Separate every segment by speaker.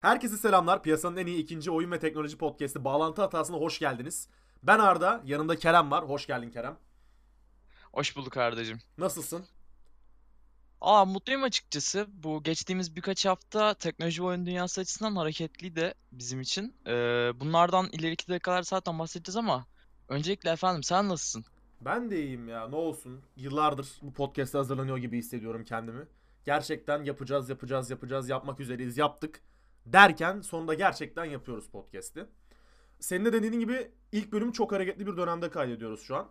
Speaker 1: Herkese selamlar. Piyasanın en iyi ikinci oyun ve teknoloji podcast'i Bağlantı Hatası'na hoş geldiniz. Ben Arda, yanımda Kerem var. Hoş geldin Kerem.
Speaker 2: Hoş bulduk Arda'cığım.
Speaker 1: Nasılsın?
Speaker 2: Aa mutluyum açıkçası. Bu geçtiğimiz birkaç hafta teknoloji oyun dünyası açısından hareketliydi bizim için. Ee, bunlardan ileriki dakikalar zaten bahsedeceğiz ama öncelikle efendim sen nasılsın?
Speaker 1: Ben de iyiyim ya. Ne olsun. Yıllardır bu podcast'e hazırlanıyor gibi hissediyorum kendimi. Gerçekten yapacağız, yapacağız, yapacağız, yapmak üzereyiz, yaptık. Derken sonunda gerçekten yapıyoruz podcast'i. Senin de dediğin gibi ilk bölümü çok hareketli bir dönemde kaydediyoruz şu an.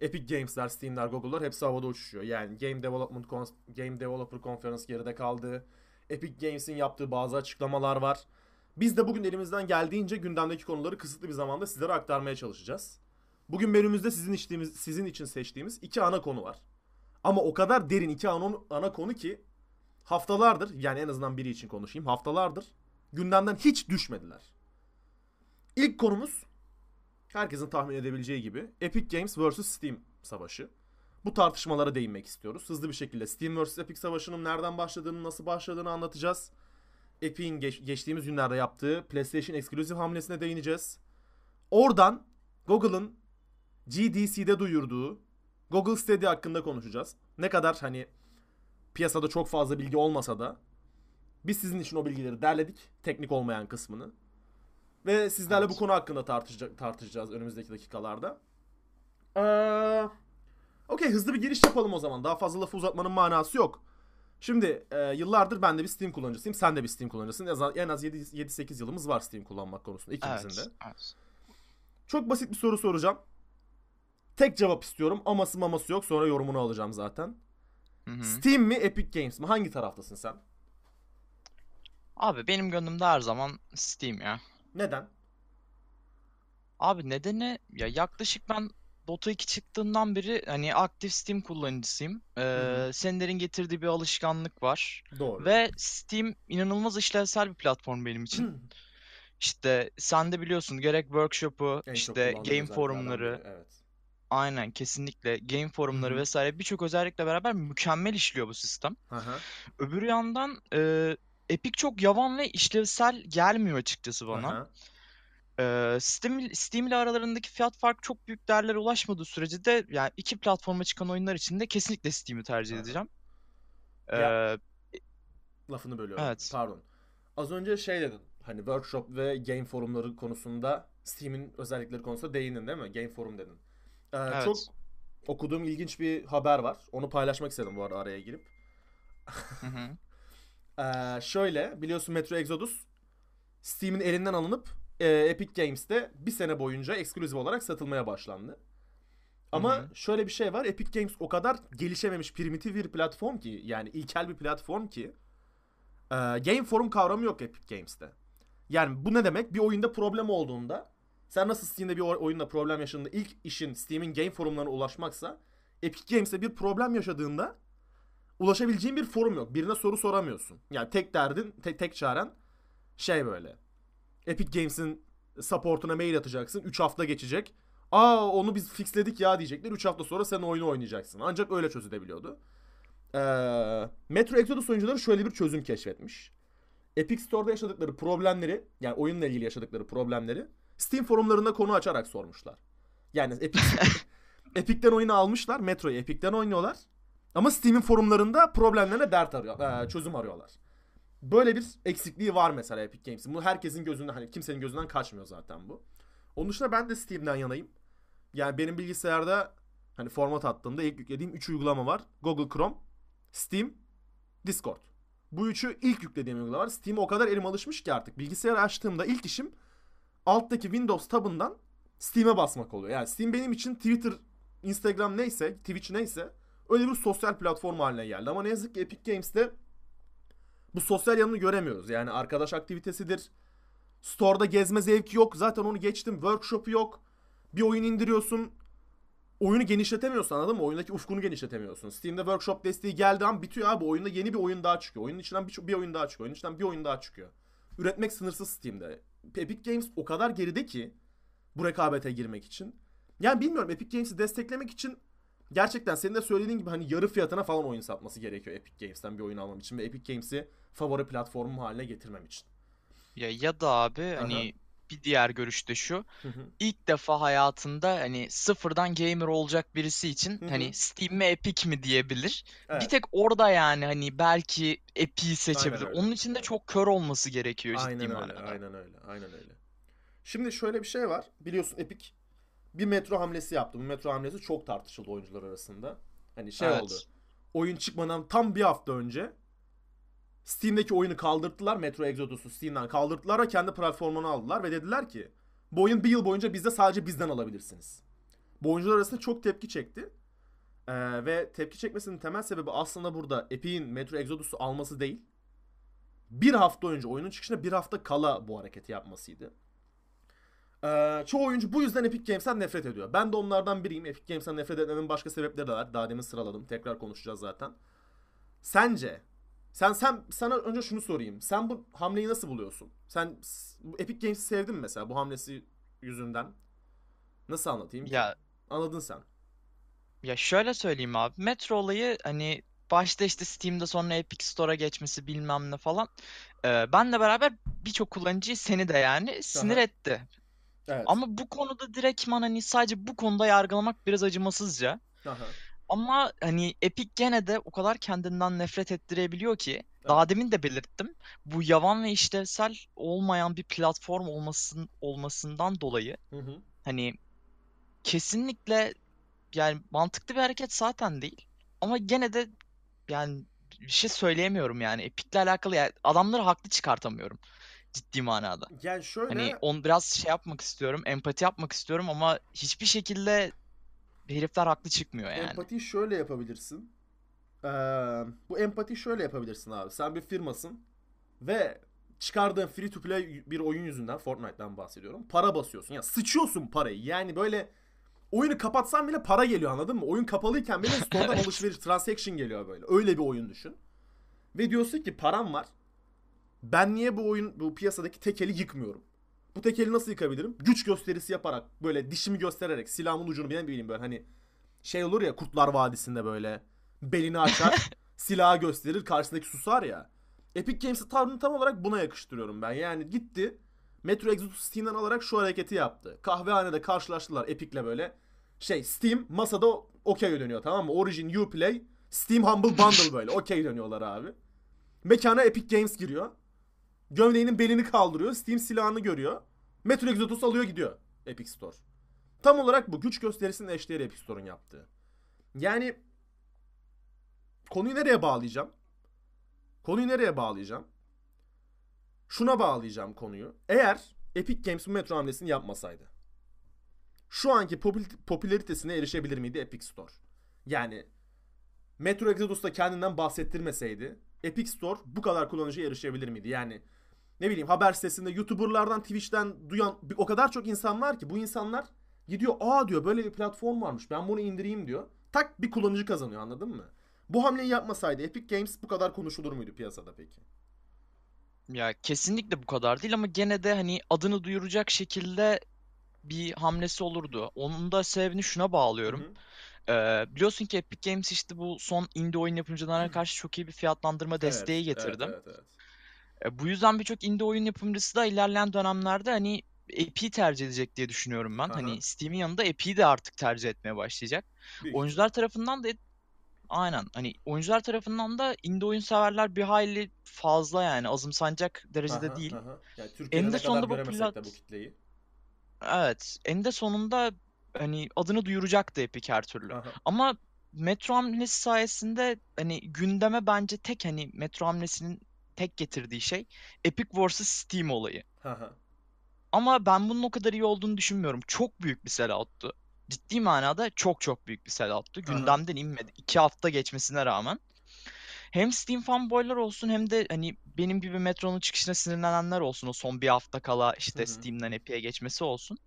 Speaker 1: Epic Games'ler, Steam'ler, Google'lar hepsi havada uçuşuyor. Yani Game Development Game Developer Conference geride kaldı. Epic Games'in yaptığı bazı açıklamalar var. Biz de bugün elimizden geldiğince gündemdeki konuları kısıtlı bir zamanda sizlere aktarmaya çalışacağız. Bugün bölümümüzde sizin içtiğimiz, sizin için seçtiğimiz iki ana konu var. Ama o kadar derin iki ana, ana konu ki haftalardır yani en azından biri için konuşayım haftalardır gündemden hiç düşmediler. İlk konumuz herkesin tahmin edebileceği gibi Epic Games vs Steam savaşı. Bu tartışmalara değinmek istiyoruz. Hızlı bir şekilde Steam vs Epic savaşının nereden başladığını, nasıl başladığını anlatacağız. Epic'in geç- geçtiğimiz günlerde yaptığı PlayStation Exclusive hamlesine değineceğiz. Oradan Google'ın GDC'de duyurduğu Google Stadia hakkında konuşacağız. Ne kadar hani piyasada çok fazla bilgi olmasa da biz sizin için o bilgileri derledik. Teknik olmayan kısmını. Ve sizlerle
Speaker 2: Evet.
Speaker 1: bu konu hakkında tartışacak, tartışacağız önümüzdeki dakikalarda. Ee, Okey hızlı bir giriş yapalım o zaman. Daha fazla lafı uzatmanın manası yok. Şimdi e, yıllardır ben de bir Steam kullanıcısıyım. Sen de bir Steam kullanıcısın. En az, en az 7-8 yılımız var Steam kullanmak konusunda ikimizin
Speaker 2: Evet,
Speaker 1: de.
Speaker 2: evet.
Speaker 1: Çok basit bir soru soracağım. Tek cevap istiyorum. Aması maması yok. Sonra yorumunu alacağım zaten.
Speaker 2: Hı hı.
Speaker 1: Steam mi Epic Games mi? Hangi taraftasın sen?
Speaker 2: Abi benim gönlümde her zaman Steam ya.
Speaker 1: Neden?
Speaker 2: Abi nedeni ya yaklaşık ben Dota 2 çıktığından beri hani aktif Steam kullanıcısıyım. Ee,
Speaker 1: hı.
Speaker 2: Senlerin getirdiği bir alışkanlık var.
Speaker 1: Doğru.
Speaker 2: Ve Steam inanılmaz işlevsel bir platform benim için. İşte sen de biliyorsun gerek workshop'u,
Speaker 1: En çok
Speaker 2: işte
Speaker 1: kullandığım
Speaker 2: game
Speaker 1: özelliklerden
Speaker 2: forumları,
Speaker 1: Evet.
Speaker 2: aynen kesinlikle game forumları
Speaker 1: Hı hı.
Speaker 2: vesaire birçok özellikle beraber mükemmel işliyor bu sistem.
Speaker 1: Hı hı.
Speaker 2: Öbür yandan e, Epic çok yavan ve işlevsel gelmiyor açıkçası bana.
Speaker 1: Hı hı.
Speaker 2: E, Steam, Steam ile aralarındaki fiyat farkı çok büyük değerlere ulaşmadığı sürece de yani iki platforma çıkan oyunlar için de kesinlikle Steam'i tercih edeceğim.
Speaker 1: Ya-
Speaker 2: E,
Speaker 1: Lafını bölüyorum.
Speaker 2: Evet.
Speaker 1: Pardon. Az önce şey dedin. Hani workshop ve game forumları konusunda Steam'in özellikleri konusunda değindin değil mi? Game forum dedin. Ee,
Speaker 2: Evet.
Speaker 1: Çok okuduğum ilginç bir haber var. Onu paylaşmak istedim bu arada araya girip.
Speaker 2: hı hı.
Speaker 1: Ee, şöyle biliyorsun Metro Exodus Steam'in elinden alınıp e, Epic Games'te bir sene boyunca eksklusif olarak satılmaya başlandı. Ama
Speaker 2: Hı hı.
Speaker 1: şöyle bir şey var. Epic Games o kadar gelişememiş primitif bir platform ki yani ilkel bir platform ki e, game forum kavramı yok Epic Games'te. Yani bu ne demek? Bir oyunda problem olduğunda sen nasıl Steam'de bir oy- oyunda problem yaşadığında ilk işin Steam'in game forumlarına ulaşmaksa Epic Games'te bir problem yaşadığında ulaşabileceğin bir forum yok. Birine soru soramıyorsun. Yani tek derdin, tek, tek çaren şey böyle. Epic Games'in supportuna mail atacaksın. 3 hafta geçecek. Aa onu biz fixledik ya diyecekler. 3 hafta sonra sen oyunu oynayacaksın. Ancak öyle çözülebiliyordu. Ee, Metro Exodus oyuncuları şöyle bir çözüm keşfetmiş. Epic Store'da yaşadıkları problemleri, yani oyunla ilgili yaşadıkları problemleri Steam forumlarında konu açarak sormuşlar. Yani Epic, Epic'ten oyunu almışlar. Metro'yu Epic'ten oynuyorlar. Ama Steam'in forumlarında problemlerine dert arıyor, e, çözüm arıyorlar. Böyle bir eksikliği var mesela Epic Games'in. Bu herkesin gözünden hani kimsenin gözünden kaçmıyor zaten bu. Onun dışında ben de Steam'den yanayım. Yani benim bilgisayarda hani format attığımda ilk yüklediğim 3 uygulama var. Google Chrome, Steam, Discord. Bu üçü ilk yüklediğim uygulamalar. Steam'e o kadar elim alışmış ki artık. Bilgisayarı açtığımda ilk işim alttaki Windows tabından Steam'e basmak oluyor. Yani Steam benim için Twitter, Instagram neyse, Twitch neyse öyle bir sosyal platform haline geldi. Ama ne yazık ki Epic Games'te bu sosyal yanını göremiyoruz. Yani arkadaş aktivitesidir. Store'da gezme zevki yok. Zaten onu geçtim. Workshop'u yok. Bir oyun indiriyorsun. Oyunu genişletemiyorsun anladın mı? Oyundaki ufkunu genişletemiyorsun. Steam'de workshop desteği geldi an bitiyor abi. Oyunda yeni bir oyun daha çıkıyor. Oyunun içinden bir, bir oyun daha çıkıyor. Oyunun içinden bir oyun daha çıkıyor. Üretmek sınırsız Steam'de. Epic Games o kadar geride ki bu rekabete girmek için. Yani bilmiyorum Epic Games'i desteklemek için gerçekten senin de söylediğin gibi hani yarı fiyatına falan oyun satması gerekiyor Epic Games'ten bir oyun almam için ve Epic Games'i favori platformum haline getirmem için.
Speaker 2: Ya ya da abi
Speaker 1: Aha.
Speaker 2: hani bir diğer görüş de şu.
Speaker 1: Hı hı.
Speaker 2: İlk defa hayatında hani sıfırdan gamer olacak birisi için
Speaker 1: Hı
Speaker 2: hani Steam mi Epic mi diyebilir. Bir
Speaker 1: Evet.
Speaker 2: tek orada yani hani belki Epic'i seçebilir. Onun için de çok kör olması gerekiyor ciddi
Speaker 1: Aynen öyle.
Speaker 2: manada.
Speaker 1: Aynen öyle. Aynen öyle. Şimdi şöyle bir şey var. Biliyorsun Epic bir metro hamlesi yaptı. Bu metro hamlesi çok tartışıldı oyuncular arasında. Hani şey
Speaker 2: Evet.
Speaker 1: oldu. Oyun çıkmadan tam bir hafta önce Steam'deki oyunu kaldırttılar. Metro Exodus'u Steam'den kaldırttılar ve kendi platformuna aldılar ve dediler ki bu oyun bir yıl boyunca bizde sadece bizden alabilirsiniz. Bu oyuncular arasında çok tepki çekti. Ee, ve tepki çekmesinin temel sebebi aslında burada Epic'in Metro Exodus'u alması değil. Bir hafta önce oyunun çıkışına bir hafta kala bu hareketi yapmasıydı. Ee, çoğu oyuncu bu yüzden Epic Games'ten nefret ediyor. Ben de onlardan biriyim. Epic Games'ten nefret etmemin başka sebepleri de var. Daha demin sıraladım. Tekrar konuşacağız zaten. Sence sen sen sana önce şunu sorayım. Sen bu hamleyi nasıl buluyorsun? Sen Epic Games'i sevdin mi mesela bu hamlesi yüzünden? Nasıl anlatayım?
Speaker 2: Ya
Speaker 1: Anladın sen.
Speaker 2: ya şöyle söyleyeyim abi. Metro olayı hani başta işte Steam'de sonra Epic Store'a geçmesi bilmem ne falan. Ee, benle beraber birçok kullanıcıyı seni de yani sinir
Speaker 1: Aha.
Speaker 2: etti.
Speaker 1: Evet.
Speaker 2: Ama bu konuda direktman hani sadece bu konuda yargılamak biraz acımasızca.
Speaker 1: Aha.
Speaker 2: Ama hani Epic gene de o kadar kendinden nefret ettirebiliyor ki daha
Speaker 1: Evet.
Speaker 2: demin de belirttim. Bu yavan ve işlevsel olmayan bir platform olmasın, olmasından dolayı
Speaker 1: Hı hı.
Speaker 2: hani kesinlikle yani mantıklı bir hareket zaten değil. Ama gene de yani bir şey söyleyemiyorum yani Epic'le alakalı yani adamları haklı çıkartamıyorum ciddi manada.
Speaker 1: Yani şöyle
Speaker 2: Hani on biraz şey yapmak istiyorum, empati yapmak istiyorum ama hiçbir şekilde herifler haklı çıkmıyor yani.
Speaker 1: Empatiyi şöyle yapabilirsin. Ee, bu empati şöyle yapabilirsin abi. Sen bir firmasın ve çıkardığın free to play bir oyun yüzünden Fortnite'dan bahsediyorum. Para basıyorsun. Ya sıçıyorsun parayı. Yani böyle oyunu kapatsan bile para geliyor anladın mı? Oyun kapalıyken bile store'dan alışveriş transaction geliyor böyle. Öyle bir oyun düşün. Ve diyorsun ki param var. Ben niye bu oyun bu piyasadaki tekeli yıkmıyorum? Bu tekeli nasıl yıkabilirim? Güç gösterisi yaparak böyle dişimi göstererek silahımın ucunu ben bileyim böyle hani şey olur ya Kurtlar Vadisi'nde böyle belini açar, silahı gösterir, karşısındaki susar ya. Epic Games'i tam, tam olarak buna yakıştırıyorum ben. Yani gitti Metro Exodus Steam'den alarak şu hareketi yaptı. Kahvehanede karşılaştılar Epic'le böyle. Şey Steam masada okey dönüyor tamam mı? Origin, Uplay, Steam Humble Bundle böyle okey dönüyorlar abi. Mekana Epic Games giriyor. Gömleğinin belini kaldırıyor. Steam silahını görüyor. Metro Exodus alıyor gidiyor Epic Store. Tam olarak bu güç gösterisinin eşdeğeri Epic Store'un yaptığı. Yani konuyu nereye bağlayacağım? Konuyu nereye bağlayacağım? Şuna bağlayacağım konuyu. Eğer Epic Games bu metro hamlesini yapmasaydı. Şu anki popül- popülaritesine erişebilir miydi Epic Store? Yani Metro Exodus'ta kendinden bahsettirmeseydi Epic Store bu kadar kullanıcıya erişebilir miydi? Yani ne bileyim haber sitesinde YouTuber'lardan Twitch'ten duyan o kadar çok insan var ki bu insanlar gidiyor aa diyor böyle bir platform varmış ben bunu indireyim diyor. Tak bir kullanıcı kazanıyor anladın mı? Bu hamleyi yapmasaydı Epic Games bu kadar konuşulur muydu piyasada peki?
Speaker 2: Ya kesinlikle bu kadar değil ama gene de hani adını duyuracak şekilde bir hamlesi olurdu. Onun da sebebini şuna bağlıyorum.
Speaker 1: Hı hı.
Speaker 2: Ee, biliyorsun ki Epic Games işte bu son indie oyun yapımcılarına karşı çok iyi bir fiyatlandırma desteği
Speaker 1: Evet,
Speaker 2: getirdi.
Speaker 1: Evet, evet, evet.
Speaker 2: E, bu yüzden birçok indie oyun yapımcısı da ilerleyen dönemlerde hani Epic'i tercih edecek diye düşünüyorum ben.
Speaker 1: Aha.
Speaker 2: Hani Steam'in yanında Epic'i de artık tercih etmeye başlayacak.
Speaker 1: Büyük
Speaker 2: Oyuncular tarafından da aynen hani oyuncular tarafından da indie oyun severler bir hayli fazla yani azımsanacak derecede
Speaker 1: Aha,
Speaker 2: değil.
Speaker 1: aha. Yani Türkiye'de ne kadar
Speaker 2: sonunda bu
Speaker 1: de
Speaker 2: plat-
Speaker 1: bu kitleyi.
Speaker 2: Evet, eninde sonunda hani adını duyuracaktı Epic her türlü.
Speaker 1: Aha.
Speaker 2: Ama Metro hamlesi sayesinde hani gündeme bence tek hani Metro hamlesinin tek getirdiği şey Epic vs Steam olayı.
Speaker 1: Aha.
Speaker 2: Ama ben bunun o kadar iyi olduğunu düşünmüyorum. Çok büyük bir sellout'tu. Ciddi manada çok çok büyük bir sellout'tu. Gündemden inmedi. İki hafta geçmesine rağmen. Hem Steam fanboylar olsun hem de hani benim gibi Metro'nun çıkışına sinirlenenler olsun. O son bir hafta kala işte
Speaker 1: hı.
Speaker 2: Steam'den Epic'e geçmesi olsun.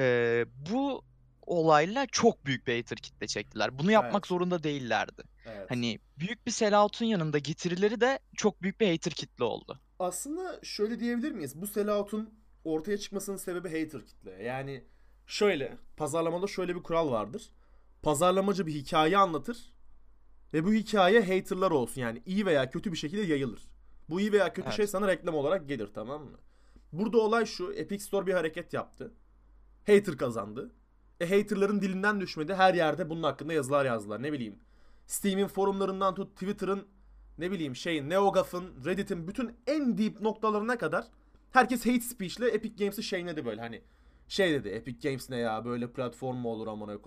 Speaker 2: Ee, bu olayla çok büyük bir hater kitle çektiler. Bunu yapmak
Speaker 1: Evet.
Speaker 2: zorunda değillerdi.
Speaker 1: Evet.
Speaker 2: Hani büyük bir sellout'un yanında getirileri de çok büyük bir hater kitle oldu.
Speaker 1: Aslında şöyle diyebilir miyiz? Bu sellout'un ortaya çıkmasının sebebi hater kitle. Yani şöyle, pazarlamada şöyle bir kural vardır. Pazarlamacı bir hikaye anlatır ve bu hikaye haterlar olsun yani iyi veya kötü bir şekilde yayılır. Bu iyi veya kötü
Speaker 2: Evet.
Speaker 1: şey sana reklam olarak gelir tamam mı? Burada olay şu. Epic Store bir hareket yaptı. Hater kazandı. E haterların dilinden düşmedi. Her yerde bunun hakkında yazılar yazdılar. Ne bileyim. Steam'in forumlarından tut Twitter'ın ne bileyim şeyin NeoGAF'ın Reddit'in bütün en deep noktalarına kadar herkes hate speech'le Epic Games'i şeyledi böyle hani şey dedi Epic Games ne ya böyle platform mu olur amına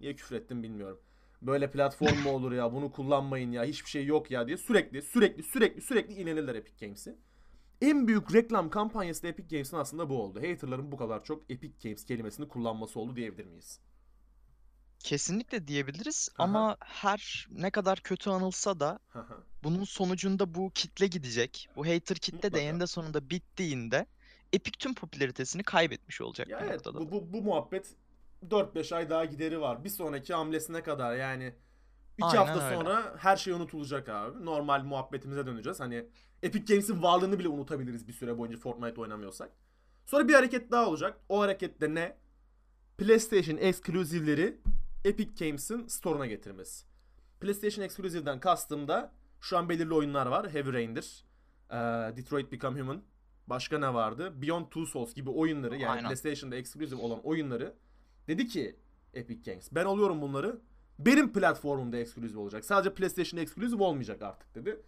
Speaker 1: niye küfür ettim bilmiyorum. Böyle platform mu olur ya bunu kullanmayın ya hiçbir şey yok ya diye sürekli sürekli sürekli sürekli inelediler Epic Games'i. En büyük reklam kampanyası da Epic Games'in aslında bu oldu. Haterların bu kadar çok Epic Games kelimesini kullanması oldu diyebilir miyiz?
Speaker 2: Kesinlikle diyebiliriz
Speaker 1: Aha.
Speaker 2: ama her ne kadar kötü anılsa da
Speaker 1: Haha.
Speaker 2: bunun sonucunda bu kitle gidecek. Bu hater kitle
Speaker 1: Mutlaka.
Speaker 2: de eninde sonunda bittiğinde Epic tüm popülaritesini kaybetmiş olacak
Speaker 1: ya
Speaker 2: bu
Speaker 1: evet
Speaker 2: noktada.
Speaker 1: bu, bu, bu muhabbet 4-5 ay daha gideri var. Bir sonraki hamlesine kadar yani 2
Speaker 2: Aynen
Speaker 1: hafta
Speaker 2: öyle.
Speaker 1: sonra her şey unutulacak abi. Normal muhabbetimize döneceğiz. Hani Epic Games'in varlığını bile unutabiliriz bir süre boyunca Fortnite oynamıyorsak. Sonra bir hareket daha olacak. O hareket de ne? PlayStation eksklusivleri Epic Games'in store'una getirmesi. PlayStation Exclusive'den kastım da şu an belirli oyunlar var. Heavy Rain'dir. Ee, Detroit Become Human. Başka ne vardı? Beyond Two Souls gibi oyunları yani
Speaker 2: Aynen.
Speaker 1: PlayStation'da exclusive olan oyunları dedi ki Epic Games ben alıyorum bunları. Benim platformumda exclusive olacak. Sadece PlayStation exclusive olmayacak artık dedi.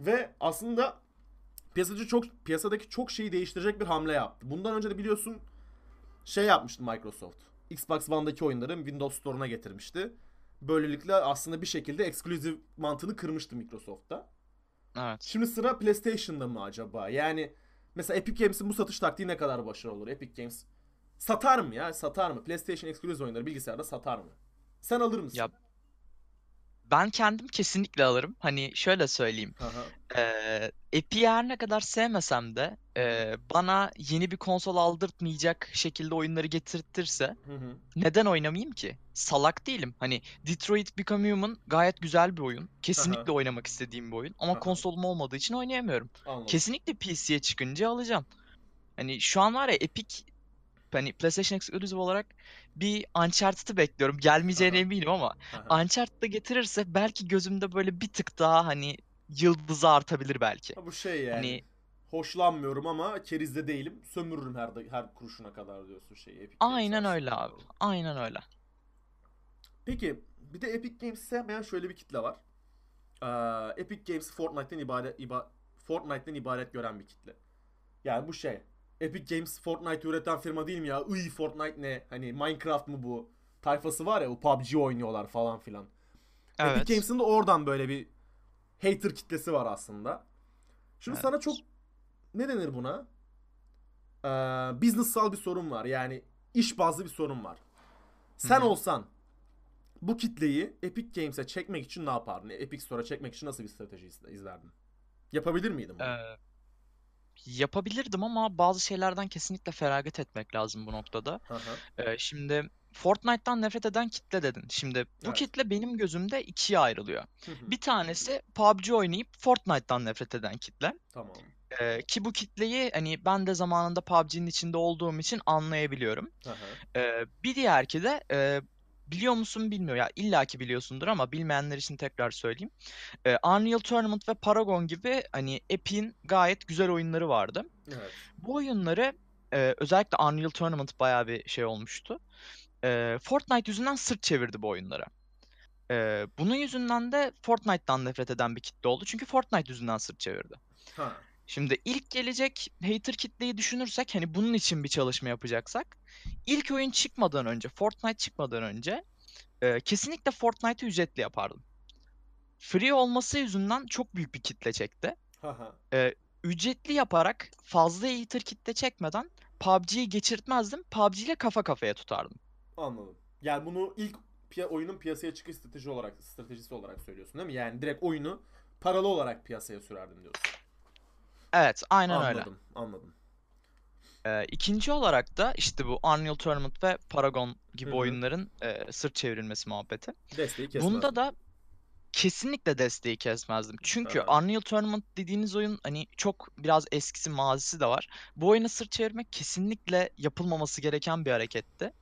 Speaker 1: Ve aslında piyasadaki çok piyasadaki çok şeyi değiştirecek bir hamle yaptı. Bundan önce de biliyorsun şey yapmıştı Microsoft. Xbox One'daki oyunları Windows Store'una getirmişti. Böylelikle aslında bir şekilde exclusive mantığını kırmıştı Microsoft'ta.
Speaker 2: Evet.
Speaker 1: Şimdi sıra PlayStation'da mı acaba? Yani mesela Epic Games'in bu satış taktiği ne kadar başarılı olur? Epic Games satar mı ya? Satar mı? PlayStation exclusive oyunları bilgisayarda satar mı? Sen alır mısın?
Speaker 2: Ya ben kendim kesinlikle alırım. Hani şöyle söyleyeyim.
Speaker 1: Aha.
Speaker 2: Eee Epic'i her ne kadar sevmesem de eee, bana yeni bir konsol aldırtmayacak şekilde oyunları getirtirse
Speaker 1: Hı hı.
Speaker 2: neden oynamayayım ki? Salak değilim. Hani Detroit Become Human gayet güzel bir oyun. Kesinlikle
Speaker 1: Aha.
Speaker 2: oynamak istediğim bir oyun. Ama
Speaker 1: Aha.
Speaker 2: konsolum olmadığı için oynayamıyorum.
Speaker 1: Anladım.
Speaker 2: Kesinlikle PC'ye çıkınca alacağım. Hani şu an var ya Epic hani PlayStation Exclusive olarak bir Uncharted'ı bekliyorum. Gelmeyeceğine
Speaker 1: Aha.
Speaker 2: eminim ama
Speaker 1: Aha.
Speaker 2: Uncharted'ı getirirse belki gözümde böyle bir tık daha hani yıldızı artabilir belki.
Speaker 1: Ha, bu şey yani.
Speaker 2: Hani
Speaker 1: Hoşlanmıyorum ama kerizde değilim. Sömürürüm her her kuruşuna kadar diyorsun şey Epic Games
Speaker 2: aynen
Speaker 1: aslında.
Speaker 2: öyle abi. Aynen öyle.
Speaker 1: Peki bir de Epic Games'i sevmeyen şöyle bir kitle var. Ee, Epic Games'i Fortnite'den ibaret iba, Fortnite'den ibaret gören bir kitle. Yani bu şey. Epic Games Fortnite üreten firma değil mi ya? Iy Fortnite ne? Hani Minecraft mı bu? Tayfası var ya o PUBG oynuyorlar falan filan.
Speaker 2: Evet.
Speaker 1: Epic Games'in de oradan böyle bir hater kitlesi var aslında. Şimdi
Speaker 2: Evet.
Speaker 1: sana çok ne denir buna? Ee, business'sal bir sorun var. Yani iş bazlı bir sorun var. Sen
Speaker 2: Hı hı.
Speaker 1: olsan bu kitleyi Epic Games'e çekmek için ne yapardın? Epic Store'a çekmek için nasıl bir strateji iz- izlerdin? Yapabilir miydin bunu?
Speaker 2: Ee, yapabilirdim ama bazı şeylerden kesinlikle feragat etmek lazım bu noktada.
Speaker 1: Hı hı.
Speaker 2: Ee, şimdi Fortnite'tan nefret eden kitle dedin. Şimdi bu
Speaker 1: Evet.
Speaker 2: kitle benim gözümde ikiye ayrılıyor.
Speaker 1: Hı hı.
Speaker 2: Bir tanesi PUBG oynayıp Fortnite'tan nefret eden kitle.
Speaker 1: Tamam.
Speaker 2: Ee, ki bu kitleyi hani ben de zamanında PUBG'nin içinde olduğum için anlayabiliyorum.
Speaker 1: Hı hı.
Speaker 2: Ee, bir diğerki de e, biliyor musun bilmiyor ya illaki biliyorsundur ama bilmeyenler için tekrar söyleyeyim. Ee, Unreal Tournament ve Paragon gibi hani Epic'in gayet güzel oyunları vardı.
Speaker 1: Evet.
Speaker 2: Bu oyunları e, özellikle Unreal Tournament bayağı bir şey olmuştu. E, Fortnite yüzünden sırt çevirdi bu oyunlara. E, bunun yüzünden de Fortnite'tan nefret eden bir kitle oldu. Çünkü Fortnite yüzünden sırt çevirdi.
Speaker 1: Ha.
Speaker 2: Şimdi ilk gelecek hater kitleyi düşünürsek hani bunun için bir çalışma yapacaksak ilk oyun çıkmadan önce Fortnite çıkmadan önce e, kesinlikle Fortnite'ı ücretli yapardım. Free olması yüzünden çok büyük bir kitle çekti. E, ücretli yaparak fazla hater kitle çekmeden PUBG'yi geçirtmezdim. PUBG ile kafa kafaya tutardım.
Speaker 1: Anladım. Yani bunu ilk piya- oyunun piyasaya çıkış strateji olarak stratejisi olarak söylüyorsun değil mi? Yani direkt oyunu paralı olarak piyasaya sürerdim diyorsun.
Speaker 2: Evet, aynen öyle.
Speaker 1: anladım. Anladım.
Speaker 2: E, ikinci olarak da işte bu Unreal Tournament ve Paragon gibi
Speaker 1: Hı hı.
Speaker 2: oyunların e, sırt çevrilmesi muhabbeti.
Speaker 1: Desteği kesmez.
Speaker 2: Bunda da kesinlikle desteği kesmezdim. Çünkü
Speaker 1: Evet.
Speaker 2: Unreal Tournament dediğiniz oyun hani çok biraz eskisi mazisi de var. Bu oyuna sırt çevirmek kesinlikle yapılmaması gereken bir hareketti.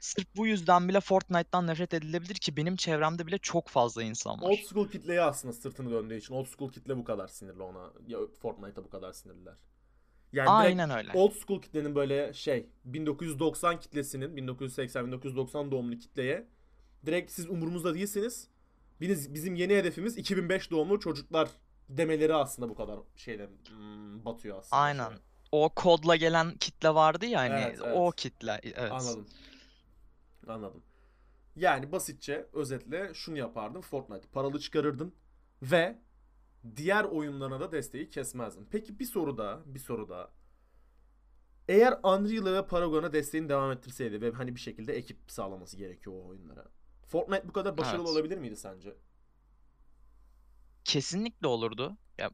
Speaker 2: Sırf bu yüzden bile Fortnite'tan nefret edilebilir ki benim çevremde bile çok fazla insan
Speaker 1: Old
Speaker 2: var.
Speaker 1: school kitleye aslında sırtını döndüğü için. Old school kitle bu kadar sinirli ona. Ya Fortnite'a bu kadar sinirliler. Yani
Speaker 2: Aynen öyle.
Speaker 1: old school kitlenin böyle şey 1990 kitlesinin 1980-1990 doğumlu kitleye direkt siz umurumuzda değilsiniz. Biz, bizim yeni hedefimiz 2005 doğumlu çocuklar demeleri aslında bu kadar şeyle hmm, batıyor aslında.
Speaker 2: Aynen.
Speaker 1: şeye.
Speaker 2: O kodla gelen kitle vardı ya hani
Speaker 1: Evet, evet.
Speaker 2: o kitle. Evet.
Speaker 1: Anladım. Anladım. Yani basitçe özetle şunu yapardın. Fortnite paralı çıkarırdın ve diğer oyunlarına da desteği kesmezdin. Peki bir soru daha, bir soru daha. Eğer Unreal'a ve Paragon'a desteğini devam ettirseydi ve hani bir şekilde ekip sağlaması gerekiyor o oyunlara. Fortnite bu kadar başarılı
Speaker 2: Evet.
Speaker 1: olabilir miydi sence?
Speaker 2: Kesinlikle olurdu. Ya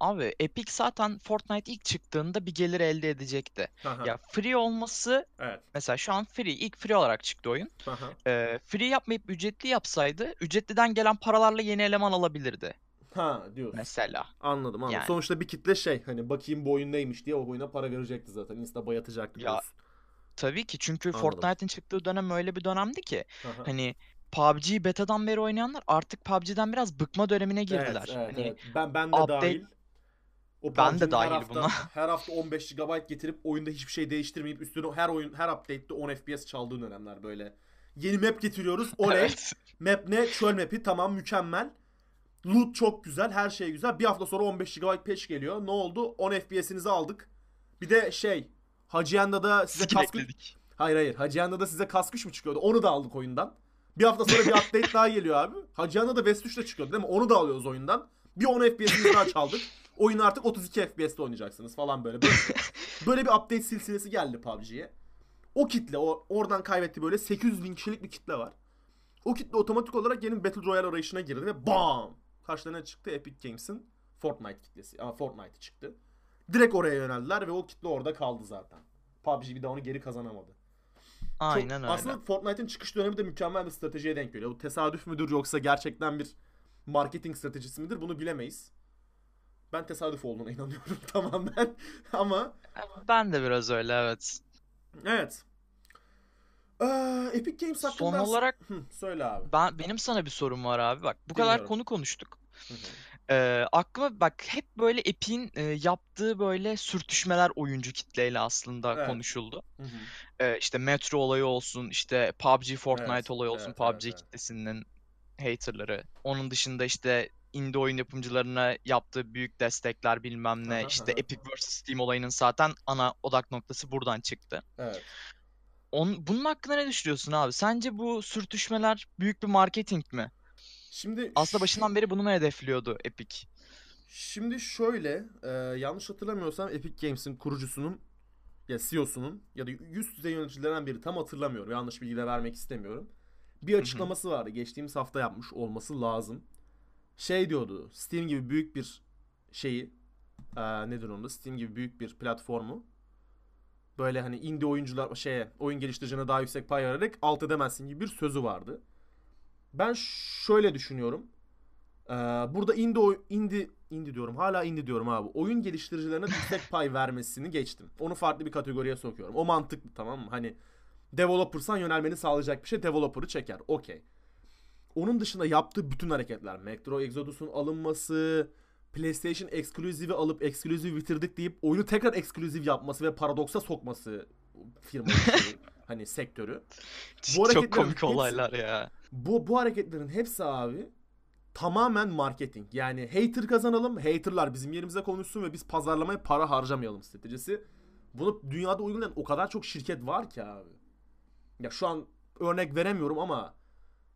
Speaker 2: abi Epic zaten Fortnite ilk çıktığında bir gelir elde edecekti.
Speaker 1: Aha,
Speaker 2: Ya free olması
Speaker 1: evet.
Speaker 2: mesela şu an free ilk free olarak çıktı oyun.
Speaker 1: Aha.
Speaker 2: Ee, free yapmayıp ücretli yapsaydı ücretliden gelen paralarla yeni eleman alabilirdi
Speaker 1: Ha diyorsun.
Speaker 2: mesela.
Speaker 1: Anladım anladım.
Speaker 2: Yani.
Speaker 1: Sonuçta bir kitle şey hani bakayım bu oyun neymiş diye o oyuna para verecekti zaten. Insta bayatacaktı
Speaker 2: Ya,
Speaker 1: diyorsun.
Speaker 2: Tabii ki çünkü
Speaker 1: Anladım.
Speaker 2: Fortnite'in çıktığı dönem öyle bir dönemdi ki
Speaker 1: Aha.
Speaker 2: hani PUBG beta'dan beri oynayanlar artık PUBG'den biraz bıkma dönemine girdiler.
Speaker 1: Evet, evet,
Speaker 2: Hani
Speaker 1: evet. Ben ben de
Speaker 2: update-
Speaker 1: dahil. O
Speaker 2: Ben de
Speaker 1: PUBG'nin her
Speaker 2: dahil
Speaker 1: hafta,
Speaker 2: buna.
Speaker 1: her hafta 15 GB getirip oyunda hiçbir şey değiştirmeyip üstüne her oyun her update'te 10 FPS çaldığı dönemler böyle. Yeni map getiriyoruz. Oley.
Speaker 2: Evet.
Speaker 1: Map ne? Çöl map'i tamam mükemmel. Loot çok güzel, her şey güzel. Bir hafta sonra 15 GB patch geliyor. Ne oldu? 10 FPS'inizi aldık. Bir de şey, Hacienda'da size
Speaker 2: Skin
Speaker 1: kaskı...
Speaker 2: ekledik.
Speaker 1: Hayır hayır. Hacienda'da size kaskış mı çıkıyordu? Onu da aldık oyundan. Bir hafta sonra bir update daha geliyor abi. Hacienda'da Vest 3'le çıkıyordu değil mi? Onu da alıyoruz oyundan. Bir 10 FPS'inizi daha çaldık. Oyunu artık 32 FPS'te oynayacaksınız falan böyle. Böyle, böyle bir update silsilesi geldi PUBG'ye. O kitle, o oradan kaybetti böyle 800 bin kişilik bir kitle var. O kitle otomatik olarak yeni Battle Royale arayışına girdi ve BAM! Karşılarına çıktı Epic Games'in Fortnite kitlesi. Ama Fortnite çıktı. Direkt oraya yöneldiler ve o kitle orada kaldı zaten. PUBG bir daha onu geri kazanamadı. Çok-
Speaker 2: Aynen öyle.
Speaker 1: Aslında Fortnite'in çıkış dönemi de mükemmel bir stratejiye denk geliyor. Bu tesadüf müdür yoksa gerçekten bir marketing stratejisi midir bunu bilemeyiz. Ben tesadüf olduğuna inanıyorum tamamen. Ama
Speaker 2: Ben de biraz öyle evet.
Speaker 1: evet. Ee, Epic Games hakkında...
Speaker 2: Son olarak
Speaker 1: Hı, söyle abi.
Speaker 2: ben benim sana bir sorum var abi. Bak bu kadar
Speaker 1: Dinliyorum.
Speaker 2: konu konuştuk.
Speaker 1: Hı hı.
Speaker 2: Ee, aklıma bak hep böyle Epic'in e, yaptığı böyle sürtüşmeler oyuncu kitleyle aslında
Speaker 1: Evet.
Speaker 2: konuşuldu.
Speaker 1: Hı hı.
Speaker 2: Ee, işte Metro olayı olsun, işte PUBG Fortnite
Speaker 1: Evet,
Speaker 2: olayı olsun,
Speaker 1: evet,
Speaker 2: PUBG
Speaker 1: evet,
Speaker 2: kitlesinin haterları. Onun dışında işte indie oyun yapımcılarına yaptığı büyük destekler bilmem ne.
Speaker 1: Aha,
Speaker 2: işte
Speaker 1: aha.
Speaker 2: Epic vs Steam olayının zaten ana odak noktası buradan çıktı.
Speaker 1: Evet.
Speaker 2: On, bunun hakkında ne düşünüyorsun abi? Sence bu sürtüşmeler büyük bir marketing mi?
Speaker 1: Şimdi
Speaker 2: Aslında başından beri bunu mu hedefliyordu Epic?
Speaker 1: Şimdi şöyle, e, yanlış hatırlamıyorsam Epic Games'in kurucusunun ya CEO'sunun ya da üst düzey yöneticilerinden biri tam hatırlamıyorum. Yanlış bilgi de vermek istemiyorum. Bir açıklaması vardı. Geçtiğimiz hafta yapmış olması lazım. Şey diyordu. Steam gibi büyük bir şeyi e, nedir onu da Steam gibi büyük bir platformu böyle hani indie oyuncular şeye oyun geliştiricine daha yüksek pay vererek alt edemezsin gibi bir sözü vardı. Ben şöyle düşünüyorum. Ee, burada indie, oy- indie, indie diyorum. Hala indie diyorum abi. Oyun geliştiricilerine yüksek pay vermesini geçtim. Onu farklı bir kategoriye sokuyorum. O mantıklı tamam mı? Hani developer'san yönelmeni sağlayacak bir şey developer'ı çeker. Okey. Onun dışında yaptığı bütün hareketler. Metro Exodus'un alınması, PlayStation Exclusive'i alıp Exclusive bitirdik deyip oyunu tekrar Exclusive yapması ve paradoksa sokması şeyi, hani sektörü. Bu
Speaker 2: Çok komik
Speaker 1: hepsi-
Speaker 2: olaylar ya.
Speaker 1: Bu bu hareketlerin hepsi abi tamamen marketing. Yani hater kazanalım, haterlar bizim yerimize konuşsun ve biz pazarlamaya para harcamayalım stratejisi. Bunu dünyada uygulayan o kadar çok şirket var ki abi. Ya şu an örnek veremiyorum ama